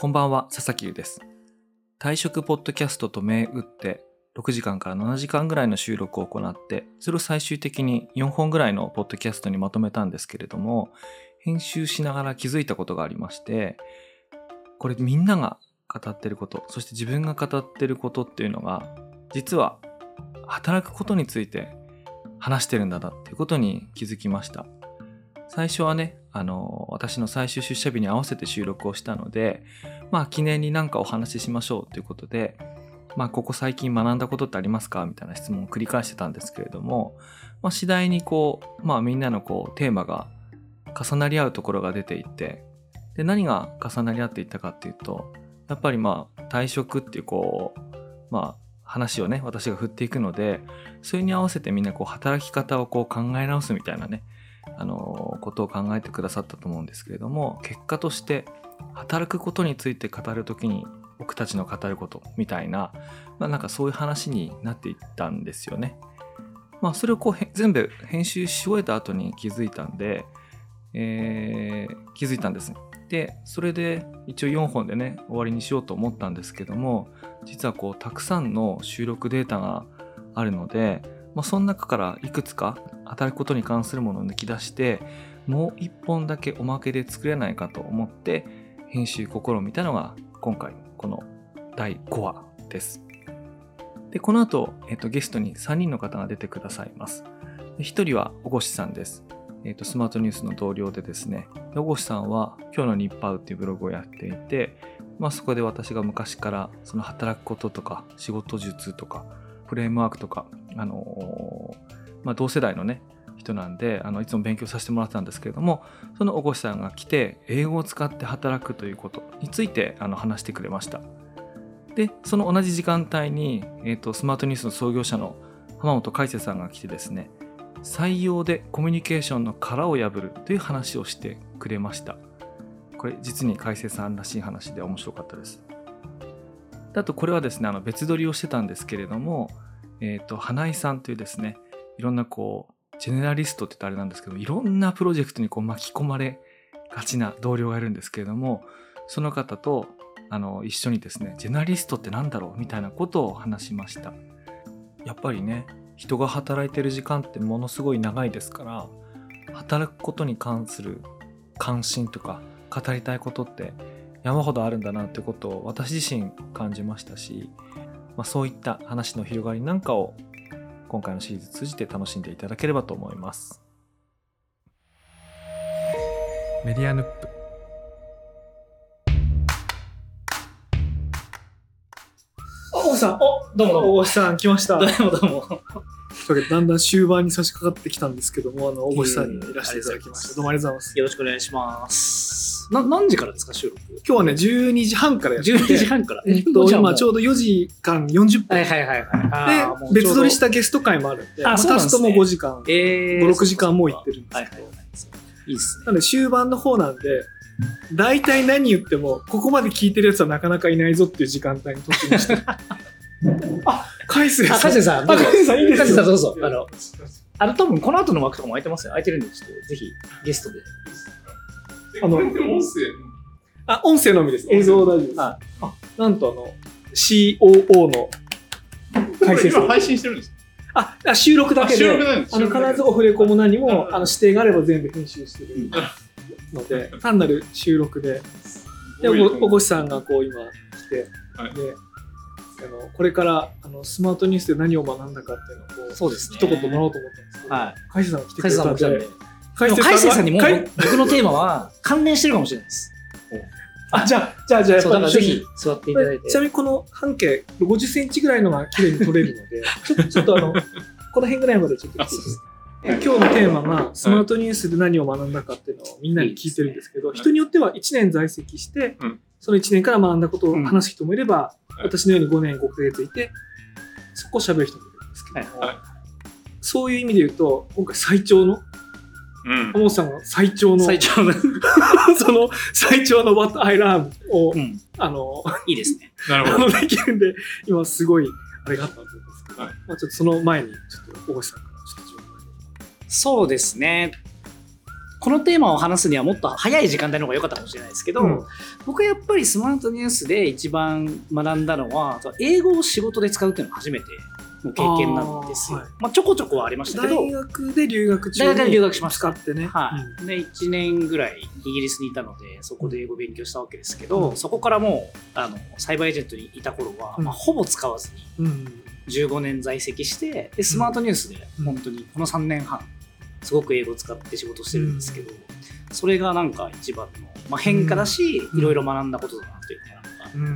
こんばんは、佐々木優です。退職ポッドキャストと銘打って、6時間から7時間ぐらいの収録を行って、それを最終的に4本ぐらいのポッドキャストにまとめたんですけれども、編集しながら気づいたことがありまして、これみんなが語ってること、そして自分が語ってることっていうのが、実は働くことについて話してるんだなっていうことに気づきました。最初はね、あの、私の最終出社日に合わせて収録をしたので、まあ記念になんかお話ししましょうということで、まあここ最近学んだことってありますかみたいな質問を繰り返してたんですけれども、まあ次第にこう、まあみんなのこうテーマが重なり合うところが出ていって、で、何が重なり合っていったかっていうと、やっぱりまあ退職っていうこう、まあ話をね、私が振っていくので、それに合わせてみんなこう働き方をこう考え直すみたいなね、あのことを考えてくださったと思うんですけれども結果として働くことについて語る時に僕たちの語ることみたいな、まあ、なんかそういう話になっていったんですよね。まあそれをこう全部編集し終えた後に気づいたんで、えー気づいたんです。でそれで一応4本でね終わりにしようと思ったんですけども実はこうたくさんの収録データがあるので、まあ、その中からいくつか働くことに関するものを抜き出してもう一本だけおまけで作れないかと思って編集試みたのが今回この第5話です。でこの後、えっとゲストに3人の方が出てくださいます。で1人は小越さんです。えっとスマートニュースの同僚でですね、小越さんは今日の日報っていうブログをやっていて、まあ、そこで私が昔からその働くこととか仕事術とかフレームワークとか、あのまあ、同世代のね人なんであのいつも勉強させてもらってたんですけれどもその小越さんが来て英語を使って働くということについてあの話してくれました。でその同じ時間帯に、えー、とスマートニュースの創業者の浜本海瀬さんが来てですね採用でコミュニケーションの殻を破るという話をしてくれました。これ実に海瀬さんらしい話で面白かったです。あとこれはですねあの別撮りをしてたんですけれども、えー、と花井さんというですねいろんなこうジェネラリストって言ったらあれなんですけどいろんなプロジェクトにこう巻き込まれがちな同僚がいるんですけれどもその方とあの一緒にですねジェネラリストってなんだろうみたいなことを話しました。やっぱりね人が働いてる時間ってものすごい長いですから働くことに関する関心とか語りたいことって山ほどあるんだなってことを私自身感じましたし、まあ、そういった話の広がりなんかを今回のシリーズ通じて楽しんでいただければと思いますメディアヌップあ、大さん、おどうもどうも。大越さん来ました。どといううもどうも。わけでだんだん終盤に差し掛かってきたんですけども、あの、大越さんにいらしていただきました。どうもありがとうございます。よろしくお願いします。な何時からですか、収録？今日はね、12時半からやってて、?12 時半から。えっと、今ちょううど4時間40分。はいはいはいはい。で、別撮りしたゲスト会もあるんで、あまそうなんですね足すともう5時間、えー、5、6時間もう行ってるんですけどはいはいっすね。なので終盤の方なんで、大体何言っても、ここまで聞いてるやつはなかなかいないぞっていう時間帯に突入してる。あ、海星さん。あ、カジさん、どあ、うぞ。海星さんいいですよ。カジさんどうぞ。あの、あの、多分この後の枠とかも空いてますよ。空いてるんで、ちょっとぜひゲストで。あの、あ、音声のみです。映像大丈夫です。はあ、なんとあの、COO の解説今配信してるんですあ、あ収録だけで、あの、必ずオフレコも何も、あの、指定があれば全部編集してるので、単なる収録で、で、おおこしさんがこう今来て、はいで、あの、これから、あの、スマートニュースで何を学んだかっていうのをこう、そうですね。一言もらおうと思ったんですけど、はい。海星さんが来てくれたんで。、海でもカイセイさんにも僕のテーマは関連してるかもしれないです。あ、じゃあ、じゃあ、じゃあ、ぜひ座っていただいて。ち。なみにこの半径50センチぐらいのが綺麗に撮れるので、ちょっとちょっとあの、この辺ぐらいまでちょっと来て。いいですか今日のテーマがスマートニュースで何を学んだかっていうのをみんなに聞いてるんですけど、い。人によっては1年在籍して、うん。その1年から学んだことを話す人もいれば、私のように5年5ヶ月いて、そこを喋る人もいるんですけどそういう意味で言うと、今回最長の、うん。さんが最長の、最長の。その最長の What I Learned を、うん。あの、いいですね。あなるほど。のできるんで、今すごいあれがあったと思うんですけど、はいまあちょっとその前に、ちょっと大越さんからちょっと情報をそうですね。このテーマを話すにはもっと早い時間帯の方が良かったかもしれないですけど、うん僕はやっぱりスマートニュースで一番学んだのは英語を仕事で使うっていうのが初めての経験なんですよ。あーはい。まあ、ちょこちょこはありましたけど。大学で留学中大学で留学しました。使ってね。はい、で1年ぐらいイギリスにいたのでそこで英語勉強したわけですけど、うん。そこからもうあのサイバーエージェントにいた頃は、うん。まあ、ほぼ使わずにうん。うん。15年在籍してでスマートニュースでうん。本当にこの3年半すごく英語を使って仕事してるんですけど、それがなんか一番の、まあ、変化だし、うん。いろいろ学んだことだなというのがうん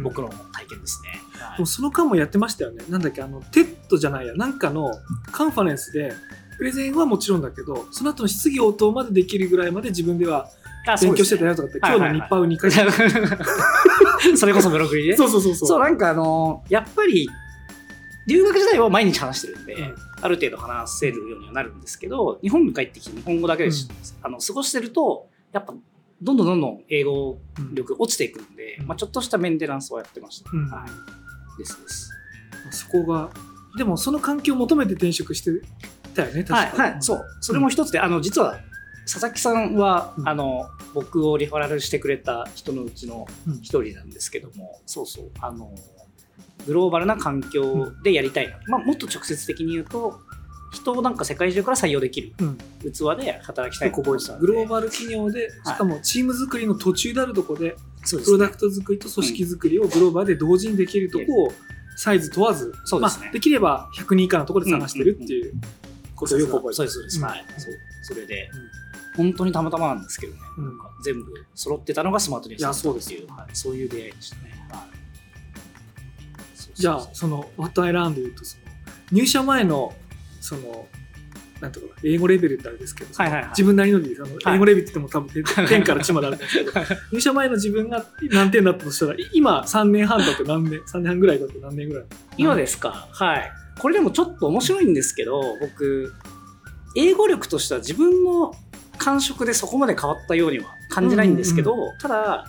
僕の体験ですね。はい。でもその間もやってましたよね。なんだっけ、あの、 TEDじゃないや、なんかのカンファレンスで、プレゼンはもちろんだけど、その後の質疑応答までできるぐらいまで自分ではあ勉強してたよとかって、はいはいはい。今日の日報を2回それこそブログにね。そうそうそうそう。そう、なんかあのやっぱり、留学時代は毎日話してるんで、うん。ある程度話せるようにはなるんですけど、日本に帰ってきて日本語だけでし、あの過ごしてると、やっぱ、どんどんどんどん英語うん力落ちていくんで、うんまあ、ちょっとしたメンテナンスをやってました。うんはい。ですです。そこが、でもその環境を求めて転職してたよね、確かはい、はい、そう。それも一つで、あの、実は、佐々木さんは、うんあの、僕をリファラルしてくれた人のうちのうん一人なんですけども、そうそう、あの、グローバルな環境でやりたいな。まあ、もっと直接的に言うと、人をなんか世界中から採用できるうん。器で働きたい。なここグローバル企業で、しかもチーム作りの途中であるとこで、プロダクト作りと組織作りをグローバルで同時にできるとこをサイズ問わず、そうですね。まあ、できれば100人以下のところで探してるっていうことをよく覚えてそうです、そうです。うん。はい。そう。それで、本当にたまたまなんですけどね、うん。全部揃ってたのがスマートニュースだっていう、はい、そういう出会いでしたね。はい。じゃあ、その、What I Learned で言うと、その、入社前の、その、なんていうのかな英語レベルってあれですけど、はいはいはい自分なりのあの、はい英語レベルって言っても多分 点点から1まであるんですけど、入社前の自分が何点だったとしたら、今3年半だと何年、3年半ぐらいだと何年ぐらい今ですかはい。これでもちょっと面白いんですけど、僕、英語力としては自分の感触でそこまで変わったようには感じないんですけど、ただ、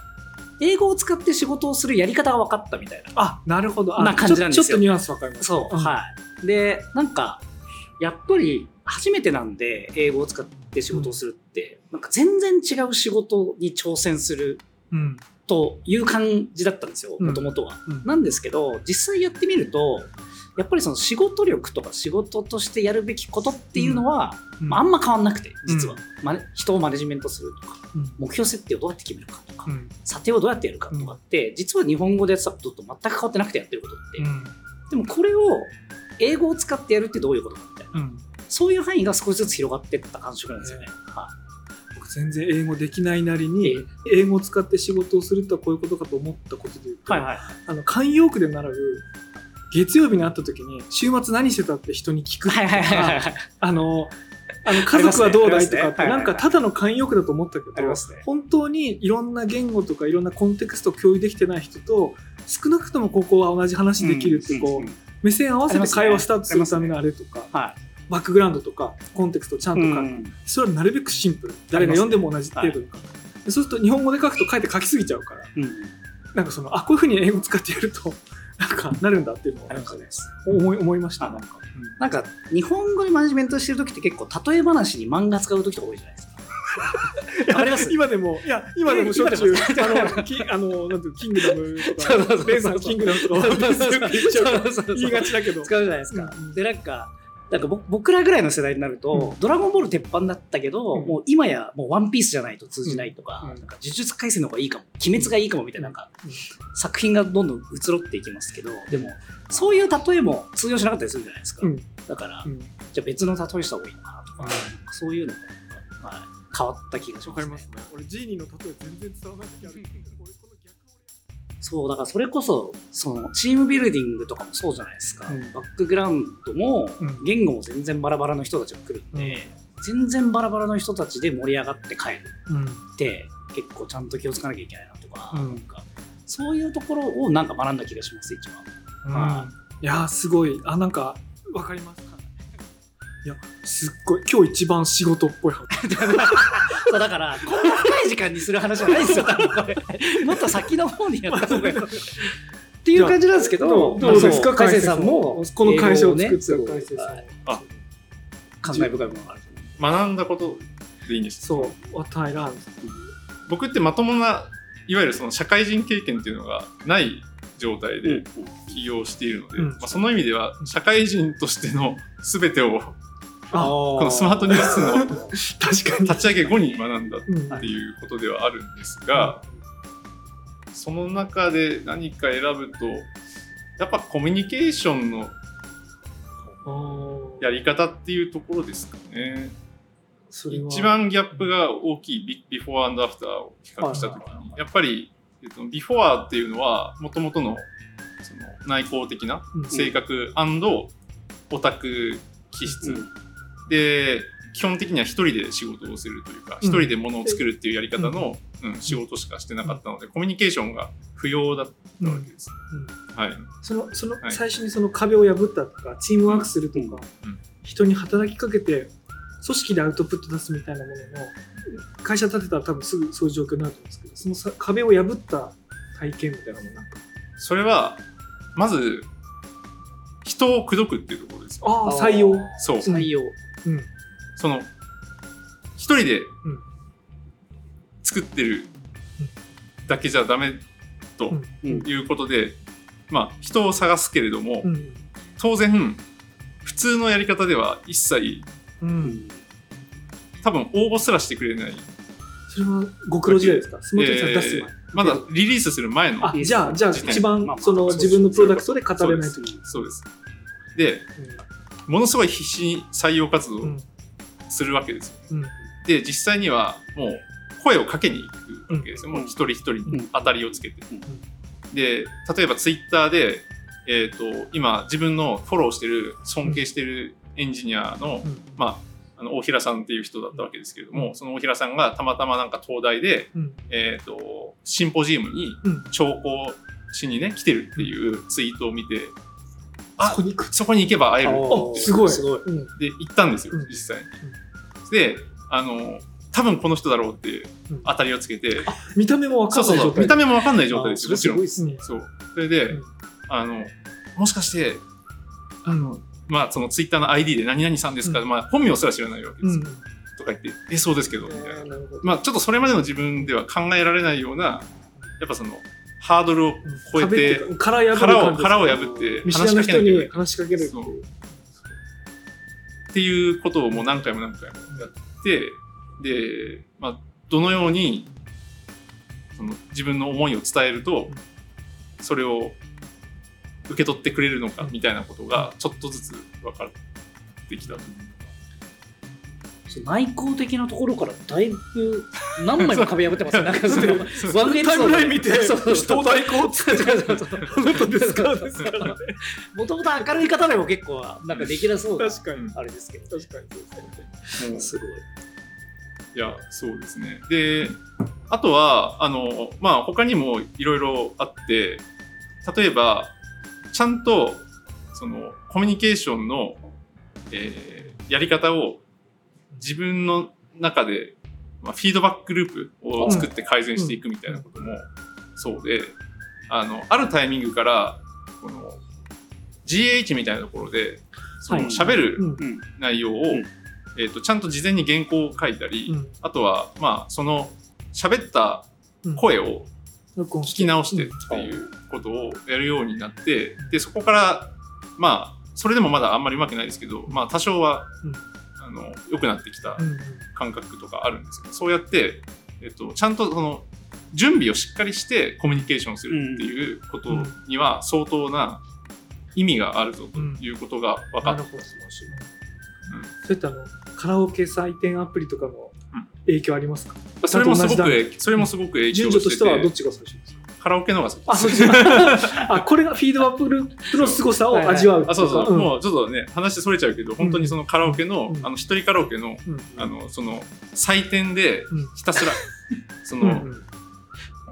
英語を使って仕事をするやり方が分かったみたいな。あ、なるほど。あな感じなんですよちょっとニュアンスわかります。そう、んはい。で、なんか、やっぱり初めてなんで英語を使って仕事をするって、なんか全然違う仕事に挑戦するうん。という感じだったんですよ、うんもともとは。うんなんですけど、実際やってみると、やっぱりその仕事力とか仕事としてやるべきことっていうのは、まあ、あんま変わんなくて、実は、まね人をマネジメントするとか、うん目標設定をどうやって決めるかとか、うん。査定をどうやってやるかとかって、実は日本語でやってたことと全く変わってなくてやってることって。うん。でもこれを英語を使ってやるってどういうことかみたいな。うん。そういう範囲が少しずつ広がっていった感触なんですよね。は僕全然英語できないなりいに、英語を使って仕事をするとはこういうことかと思ったことで言うと、はいはい。あの、慣用句で習う、月曜日に会った時に、週末何してたって人に聞くとか。あの、あの家族はどうだいとかって、なんかただの慣用句だと思ったけど。本当にいろんな言語とかいろんなコンテクストを共有できてない人と、少なくともここは同じ話できるって、こう、目線合わせて会話スタートするためのあれとか、はバックグラウンドとか、コンテクストちゃんい。と書く。それはなるべくシンプル。誰が読んでも同じ程度に書く。でそうすると日本語で書くと書いて書きすぎちゃうから、うん。なんかその、あ、こういうふうに英語使ってやると、なんかなるんだっていうのをなんかね。思い思いました。あなんか。なんか、日本語でマネジメントしてる時って結構、例え話に漫画使う時とか多いじゃないですか。わかります。今でも、いや、今でもしょっちゅう、あの、き あの、なんていうのキングダムとか、レンさんのキングダムとか、言いがちだけど。使うじゃないですか。うんで、なんか、なんかぼ僕らぐらいの世代になると、うドラゴンボール鉄板だったけど、うん。もう今やもうワンピースじゃないと通じないとか、うん。なんか呪術廻戦の方がいいかも、鬼滅がいいかもみたいな、なんか、うん作品がどんどん移ろっていきますけど、でも、そういう例えも通用しなかったりするじゃないですか。うん。だから、うん。じゃあ別の例えした方がいいのかなとか、うん。そういうのもはい、変わった気がします、ね。わかりますね。俺、ジーニーの例え全然伝わらない時ある。俺この逆そう、だからそれこそ、その、チームビルディングとかもそうじゃないですか。うんバックグラウンドもうん、言語も全然バラバラの人たちが来るんで、全然バラバラの人たちで盛り上がって帰るうん。って、結構ちゃんと気をつかなきゃいけないなとか、うんなんかそういうところをなんか学んだ気がします、一番。いやー、すごい。あ、なんか、わかります。いや、すっごい。今日一番仕事っぽい話。そうだから、こんな深い時間にする話じゃないですよ。もっと先の方にやった方がいい。っていう感じなんですけど、どうどうですか？海星さんも、この会社を作った英語をね海星さん。はいあ感慨深いものがある。学んだことでいいんですそう、What I learned 僕ってまともないわゆるその社会人経験っていうのがない状態で起業しているので、うんまあ、その意味では社会人としての全てをあこのスマートニュースの 確かに。立ち上げ後に学んだっうんていうことではあるんですが、その中で何か選ぶとやっぱコミュニケーションのやり方っていうところですかね。一番ギャップが大きいビビフォーアフターを比較したときに、やっぱり、えっと、ビフォアっていうのは、もともとのその内向的なうん性格オタク気質、うんで、基本的には一人で仕事をするというか、うん一人で物を作るっていうやり方の、うん仕事しかしてなかったので、コミュニケーションが不要だったわけです。はい。そのそのはい最初にその壁を破ったとか、チームワークするとか、うん人に働きかけて組織でアウトプット出すみたいなものの会社建てたら多分すぐそういう状況になると思うんですけどそのさ壁を破った体験みたいなものなんかそれは、まず、人を口説くっていうところですよ。ああ採用そう。採用。うん。その一人でん。作ってるだけじゃダメとうん。いうことで、まあ人を探すけれども、うん。当然普通のやり方では一切うん。多分応募すらしてくれない、それはご苦労時代ですか？スマートフォンさん出す前、えーまだリリースする前のあじゃあじゃあ一番その自分のプロダクトで語れないそう時そうです。でものすごい必死に採用活動するわけですよ、うん。で実際にはもう声をかけに行くわけですよ、うん。もう一人一人に当たりをつけて、うん。で例えばツイッターで、えー、と今自分のフォローしてる尊敬してるエンジニアの,、うん。まあ、あの大平さんっていう人だったわけですけれども、その大平さんがたまたまなんか東大で、うん。えー、とシンポジウムにうん。聴講しにね来てるっていうツイートを見て、あそこに行く。そこに行けば会える。ってあすごい。すごい。うん。で行ったんですようん。実際。に。であの多分この人だろうってうん。当たりをつけて、見た目も分かんそうそうない状態。見た目も分かんない状態ですよもちろん。それすごいっすね。うんそう。それで、うん。あのもしかしてあのまあそのツイッターの ID で何々さんですか、うん。まあ本名すら知らないわけですよ、うん。とか言ってえそうですけどみたいな。あーなるほど。まあちょっとそれまでの自分では考えられないようなやっぱそのハードルを超えて殻を破って見知らぬ人に話しかける。っていう。っていうことをもう何回も何回もやってで、まあ、どのようにその自分の思いを伝えるとそれを受け取ってくれるのかみたいなことがちょっとずつ分かってきたとそう内向的なところからだいぶ何枚も壁破ってますよ。なんかそのワンエピソード。見てそうそう人を代行っつってもともと明るい方でも結構なんかできなそうな確かに。あれですけど。確かに。そうですねもうすごい。いやそうですね。であとはあのまあ他にもいろいろあって例えばちゃんとそのコミュニケーションの、えーやり方を自分の中で、まあ、フィードバックループを作って改善していくみたいなこともそうで、あのあるタイミングからこの GH みたいなところでそのはい。喋る。内容を、うん。えー、とちゃんと事前に原稿を書いたり、うん。あとはまあその喋ったうん。声を聞き直してっていうことをやるようになってでそこからまあそれでもまだあんまりうまくないですけど、まあ、多少は、の良くなってきたうんうん。感覚とかあるんですけどそうやって、えっと、ちゃんとその準備をしっかりしてコミュニケーションするっていうことには相当な意味があるぞということが分かってなるほどそういったあのカラオケ採点アプリとかのうん。影響ありますか？それもすごくそれもすごく影響順序とししててはどってちが最初ですか？カラオケの方が先あ、そっち あ、これがフィードバックループの凄さを味わう。あそうそう、ん。もうちょっとね話それちゃうけど本当にそのカラオケの、うん。あの一人カラオケのうん。あのその採点でうん。ひたすら その、うん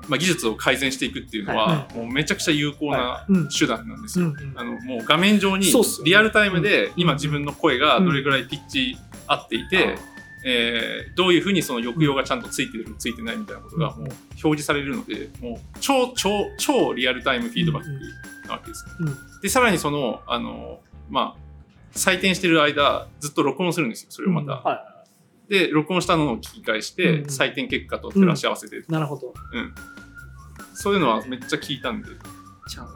まあ、技術を改善していくっていうのは、もうめちゃくちゃ有効なうん。手段なんですよ。あのもう画面上にリアルタイムでうん今自分の声がどれぐらいピッチ合っていて、えーどういうふうにその抑揚がちゃんとついてるついてないみたいなことがもう表示されるのでもう超超超リアルタイムフィードバックなわけですよ。うん。でさらにそのあのまあ採点してる間ずっと録音するんですよそれをまた。うん。はで、録音したのを聞き返して、うん。採点結果と照らし合わせて、なるほど。そういうのはめっちゃ聞いたんで、ちゃう。うん。い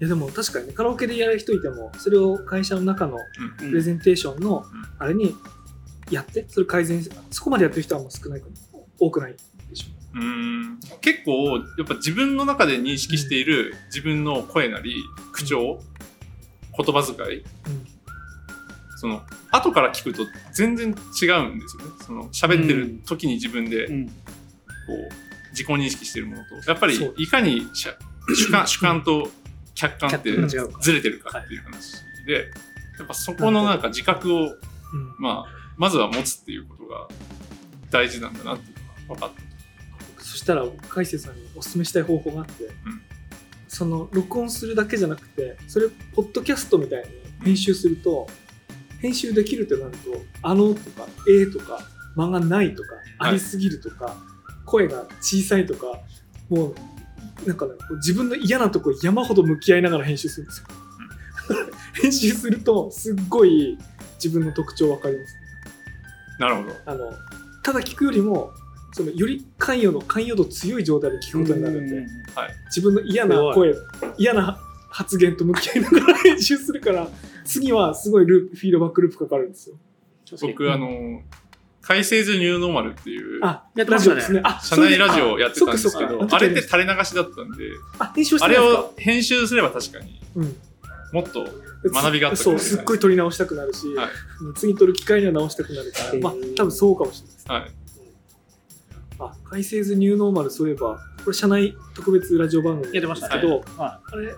やでも確かにね、カラオケでやる人いても、それを会社の中のうん。プレゼンテーションのん。あれにやって、それ改善しそこまでやってる人はもう少ないかも。多くないでしょ。うーん。結構やっぱ自分の中で認識している自分の声なり口調、言葉遣い。うん。その後から聞くと全然違うんですよね。その喋ってる時に自分でこうん。う自己認識してるものと。やっぱりいかにしゃ主観 主観と客観ってずれてるかっていう話でやっぱそこのなんか自覚をうん。まあまずは持つっていうことが大事なんだなっていうのが分かった。そしたら、海星さんにお勧めしたい方法があって、その録音するだけじゃなくて、それ、ポッドキャストみたいに編集すると、編集できるってなると、あのとか、えーとか、間がないとか、はい。ありすぎるとか、声が小さいとか、もう、なんかね、自分の嫌なとこ山ほど向き合いながら編集するんですよ。編集すると、すっごい自分の特徴わかります。なるほど。あの、ただ聞くよりも、そのより関与の関与度強い状態で聞くことになるんで、自分の嫌な声嫌な発言と向き合いながら編集するから次はすごいループフィードバックループかかるんですよ。僕あの改正図ニューノーマルっていうあやってましたね。ラジオですねあ社内ラジオをやってたんですけどかあれって垂れ流しだったんであ編集しあれを編集すれば確かにうんもっと学びがあったか。そうすっごい撮り直したくなるし、はい。次撮る機会には直したくなるから、まあ多分そうかもしれないです。はい。あ改正図ニューノーマルそういえばこれ社内特別ラジオ番組やってましたね。ですけど、はあれ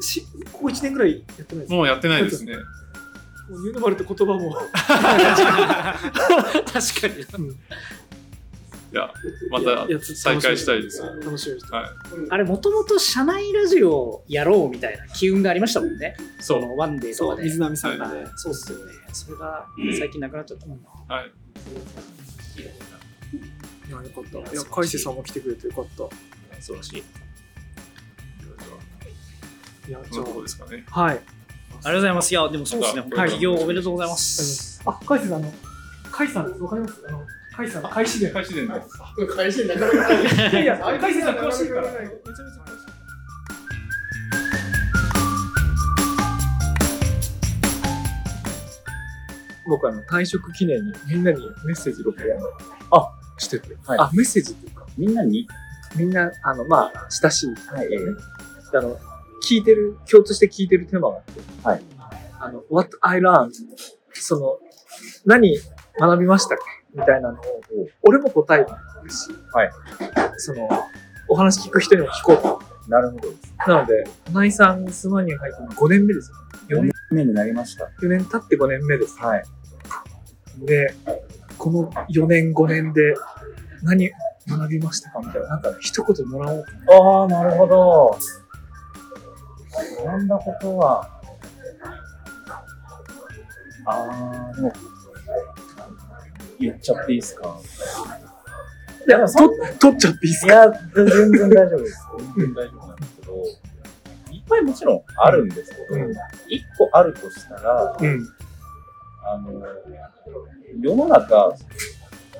しここ1年ぐらいやってないですか？もうやってないですね。もうニューノーマルって言葉も、確かに。うんいやまたやつ再開したいです楽しみにしてはいあれ、もともと社内ラジオやろうみたいな機運がありましたもんね。そそうのワンデーとかで。水波さんがね。そうっすよね。それが最近なくなっちゃったもんな。はいいや、よかった。いや、海瀬さんも来てくれてよかった。素晴らしい。いや、じゃそのとこですかねあ、はい。ありがとうございます。いや、でもそうですね。本当はいに起業おめでとうございます。あ、海瀬さん、あの、海さんです。わかります？あの、海さん、海資源。開始伝です会社になかなかない。いやいや、海瀬さん詳しいから。めちゃめちゃ詳しい。僕あの退職記念にみんなにメッセージ録音あしてて、はいあメッセージっていうかみんなに、みんなあのまあ親しいはい、えあの、聞いてる、共通して聞いてるテーマがあって、はい。あの、what I learned, その、何学びましたかみたいなのを、俺も答えるし、はい。その、お話聞く人にも聞こうと。なるほど。なので、花井さん、スマニュー入って5年目ですよ。4 4年年、目になりました。4年経って5年目です。はい。で、この4年、5年で何学びましたか？みたいな、なんか一言もらおうかな。ああ、なるほど。学んだことは、ああ、でも、言っちゃっていいですか？いや、と取っちゃっていいですか？いや、全然大丈夫です。全然大丈夫なんですけど、いっぱいもちろんあるんですけど、うん一個あるとしたら、うん。あの、世の中、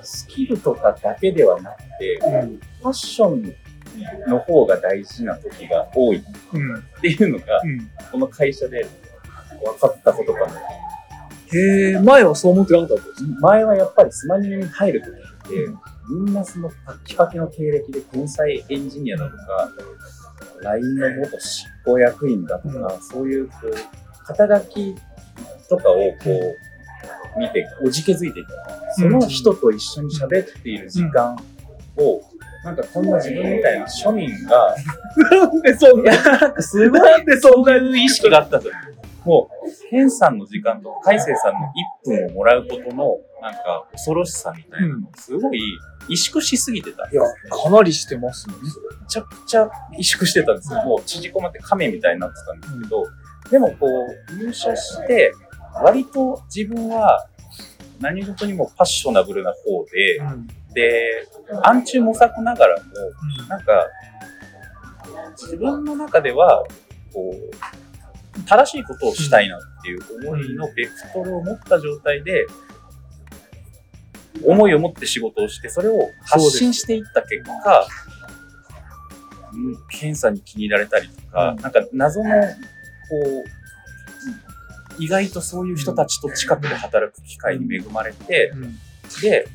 スキルとかだけではなくて、うん。ファッションの方が大事な時が多いっうん。ていうのが、うん。この会社で分かったことかな。へえ、前はそう思ってなかったんです前はやっぱりスマニュに入る時って、みんなそのパッキパキの経歴で天才エンジニアだとか、LINE の元執行役員だとか、そういうこう肩書きとかをこう見て、おじけづいていた。その人と一緒に喋っている時間を、なんかこんな自分みたいな庶民が、なんでそんな、なんかすごい、なんでそんな意識があったと。もう、ケンさんの時間と海星さんの1分をもらうことの、なんか、恐ろしさみたいなのを、すごい、萎縮しすぎてた。いや、かなりしてますね。めちゃくちゃ萎縮してたんですよ。もう縮こまって亀みたいになってたんですけど、でもこう、入社して、割と自分は何事にもパッショナブルな方で、うん。で、暗中模索ながらも、なんか、自分の中では、こう、正しいことをしたいなっていう思いのベクトルを持った状態で、思いを持って仕事をして、それを発信していった結果、うん検査に気に入られたりとか、うん。なんか謎の、こう、意外とそういう人たちと近くで働く機会に恵まれて、うん。で、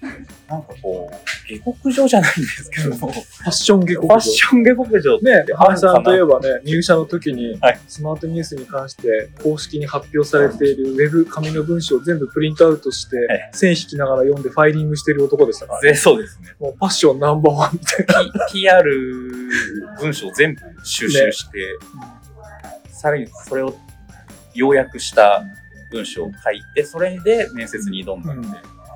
なんかこう、下克上じゃないんですけど。も、フファッション下克ァッション下克上ね、あるか花井さんといえなばね、入社の時にはい、スマートニュースに関して公式に発表されているウェブ紙の文章を全部プリントアウトしてはい、線引きながら読んでファイリングしてる男でしたから。ね。でそうですね。もうファッションナンバーワンみたいな。PR 文章を全部収集して、さらにそれを要約した文章を書いて、それで面接に挑んだん。で、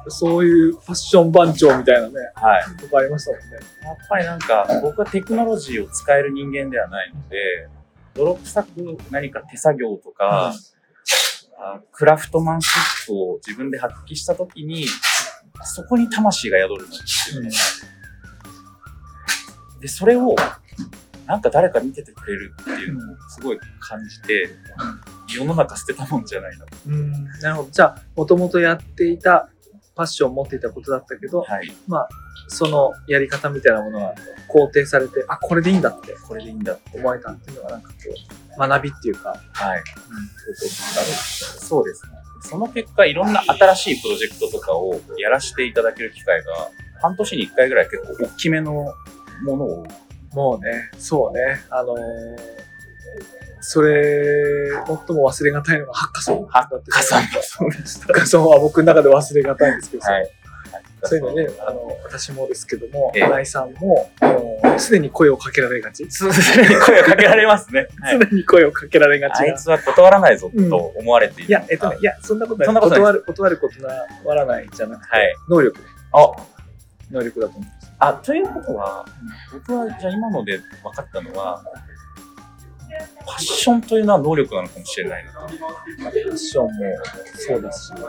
そういうファッション番長みたいなね、はい。とこありましたもんね。やっぱりなんか、僕はテクノロジーを使える人間ではないので、泥臭く何か手作業とか、あクラフトマンシップを自分で発揮したときに、そこに魂が宿るなっていうのがで、それを、なんか誰か見ててくれるっていうのをすごい感じて、世の中捨てたもんじゃないなと。うん、なるほど。じゃあ、もともとやっていた、ファッションを持っていたことだったけど、はい。そのやり方みたいなものが肯定されて、あ、これでいいんだってこれでいいんだって。思えたっていうのがなんかこう、学びっていうか、はい。そうですね。その結果、いろんな新しいプロジェクトとかをやらせていただける機会が、半年に1回ぐらい結構大きめのものを、もうね、そうね、あのーそれ、最も忘れがたいのがハッカソンだって。ハッカソンは僕の中で忘れがたいんですけど、はい。そういうのね、あの、私もですけども、ええ新井さんも、もうすでに声をかけられがち。すでに声をかけられますね。はいすでに声をかけられがちな。あいつは断らないぞと思われている。いや、えっとね、いや、そんなことない。断る、断ることならないじゃなくて、はい能力ね。あ、能力だと思います。あ、ということは、僕はじゃあ今ので分かったのは、ファッションというのは能力なのかもしれないなと。ファッションもそうですし、あの、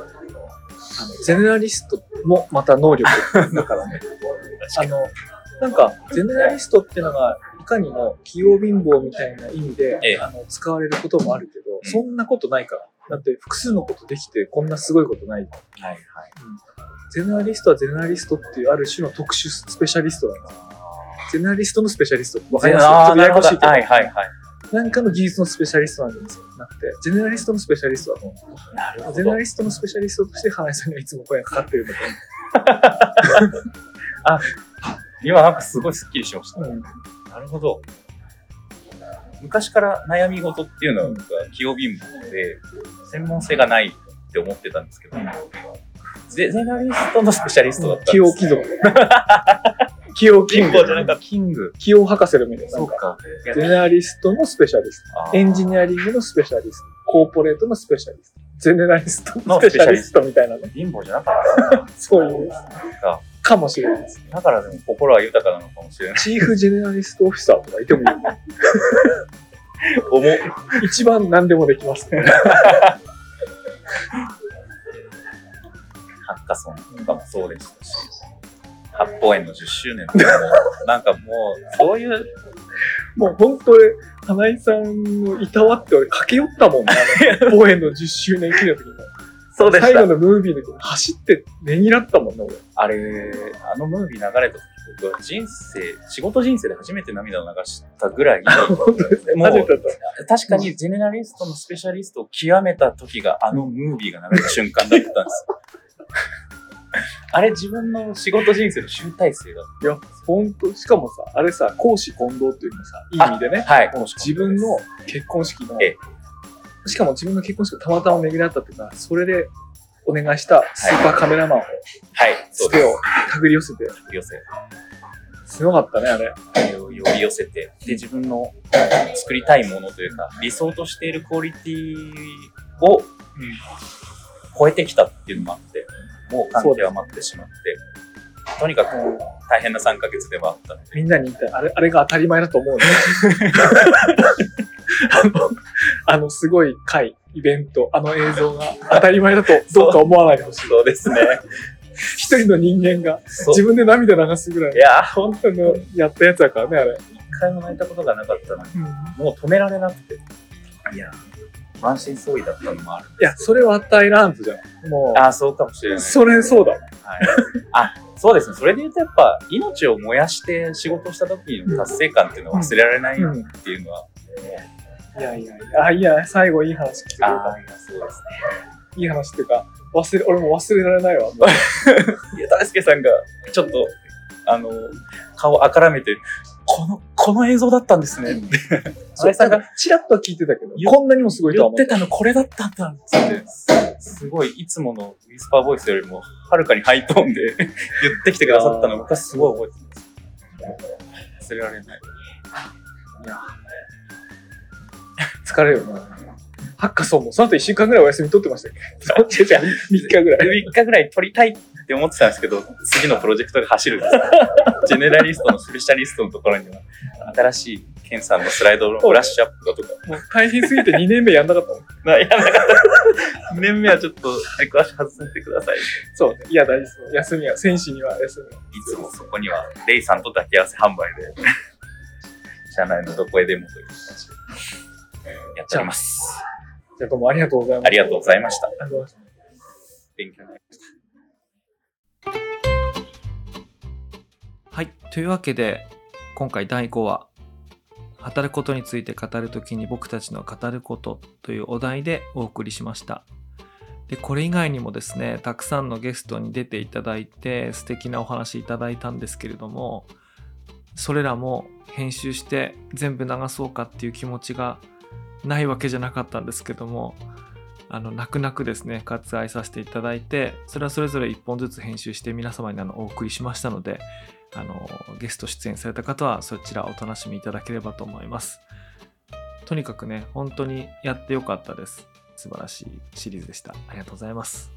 ゼネラリストもまた能力だからね。あの、なんか、ゼネラリストっていうのが、いかにも器用貧乏みたいな意味で、ええあの使われることもあるけど、うんそんなことないから。だって複数のことできてこんなすごいことない。はいはい。ゼネラリストはゼネラリストっていうある種の特殊スペシャリストなんです。ゼネラリストのスペシャリスト。わかります？ややこしいけど。はいはいはい。何かの技術のスペシャリストなんですよ。なくて、ゼネラリストのスペシャリストはもう、なるほゼネラど。リストのスペシャリストとして花井さんにはいつも声がかかってるんだと 今なんかすごいスッキリしました。思う。うんなるほど。昔から悩み事っていうのは僕は器用貧乏で、専門性がないって思ってたんですけど、ゼゼナリストのスペシャリストだったんです、器用貴族。器用キングじゃなかった。キング。器用博士のみたいな。そうか。ゼネラリストのスペシャリスあト。エンジニアリングのスペシャリスト。コーポレートのスペシャリスト。ゼネラリストのスペシャリストみたいなね。貧乏じゃなかったそういう、か。かもしれないです。だからでも心は豊かなのかもしれない。チーフジェネラリストオフィサーとかいてもいい。重っ。一番何でもできますね。ハッカソンとかもそうでしたし、八方園の10周年とかも、なんかもう、そういう、もう本当俺、花井さんのいたわって俺駆け寄ったもんね。あの、公演の10周年記念の時にも。そうでした。最後のムービーの時に走ってねぎらったもんね、俺。あれ、あのムービー流れた時、僕は人生、仕事人生で初めて涙を流したぐらい。もう。確かにジェネラリストのスペシャリストを極めた時があのムービーが流れた瞬間だったんですよ。あれ自分の仕事人生の集大成だっいや、本当しかもさ、あれさ、公私混同っていうのさ、いい意味でね。た。はい。自分の結婚式の、ええしかも自分の結婚式がたまたま巡り合ったっていうのは、それでお願いしたスーパーカメラマンを、はい。そうでつてを手繰り寄せて、す。寄せ。すごかったね、あれ。呼び寄せて、で、自分の作りたいものというか、理想としているクオリティを超えてきたっていうのもあって、もう感極まってしまって、とにかく大変な3ヶ月ではあったので、みんなに言ったあれ、あれが当たり前だと思うね。あの、あのすごい会、イベント、あの映像が当たり前だとどうか思わないでほしい。そうですね。一人の人間が自分で涙流すぐらいいや本当のやったやつだからね、あれ。一回も泣いたことがなかったのに、もう止められなくて。いや、満身創痍だったのもある。いや、それはタイランズじゃん。もう、ああ、そうかもしれない。それそうだ。はい、あそうですね。それで言うとやっぱ命を燃やして仕事した時の達成感っていうのは忘れられないうんっていうのは、いやいやいや、あ、いや、最後いい話聞けてよあかっあ、そうですた。いい話っていうか、忘れ、俺も忘れられないわ。ね。いや、大輔さんがちょっと、あの、顔あからめて、この、この映像だったんですねって。そう、さんがチラッとは聞いてたけど、こんなにもすごいとは思って言ったのこれだったんだっつって、すごいいつものウィスパーボイスよりもはるかにハイトーンで 言ってきてくださったの僕はすごい覚えてます。忘れられない。疲れるよな。ハッカソンも、その後1週間ぐらいお休み取ってましたっけ？違う違う、3日ぐらい。3日ぐらい撮りたいって思ってたんですけど、次のプロジェクトが走るんですよ。ジェネラリストのスペシャリストのところには、新しいケンさんのスライドのブラッシュアップだとか、もう大変すぎて2年目やんなかったもん。なやんなかった。2年目はちょっと軸足外させてください。いそうね。いや、大事です。休みは、選手には休みは。つもそこには、レイさんと抱き合わせ販売で、社内のどこへでもという形でやっております。じゃあどうもありがとうございます。ありがとうございました。ありがとうございました。勉強になりました。はい。というわけで、今回第5話、働くことについて語るときに僕たちの語ることというお題でお送りしました。で、これ以外にもですね、たくさんのゲストに出ていただいて、素敵なお話いただいたんですけれども、それらも編集して全部流そうかっていう気持ちがないわけじゃなかったんですけども、あの、泣く泣くですね、割愛させていただいて、それはそれぞれ1本ずつ編集して皆様にあのお送りしましたので、あのゲスト出演された方はそちらお楽しみいただければと思います。とにかくね、本当にやってよかったです。素晴らしいシリーズでした。ありがとうございます。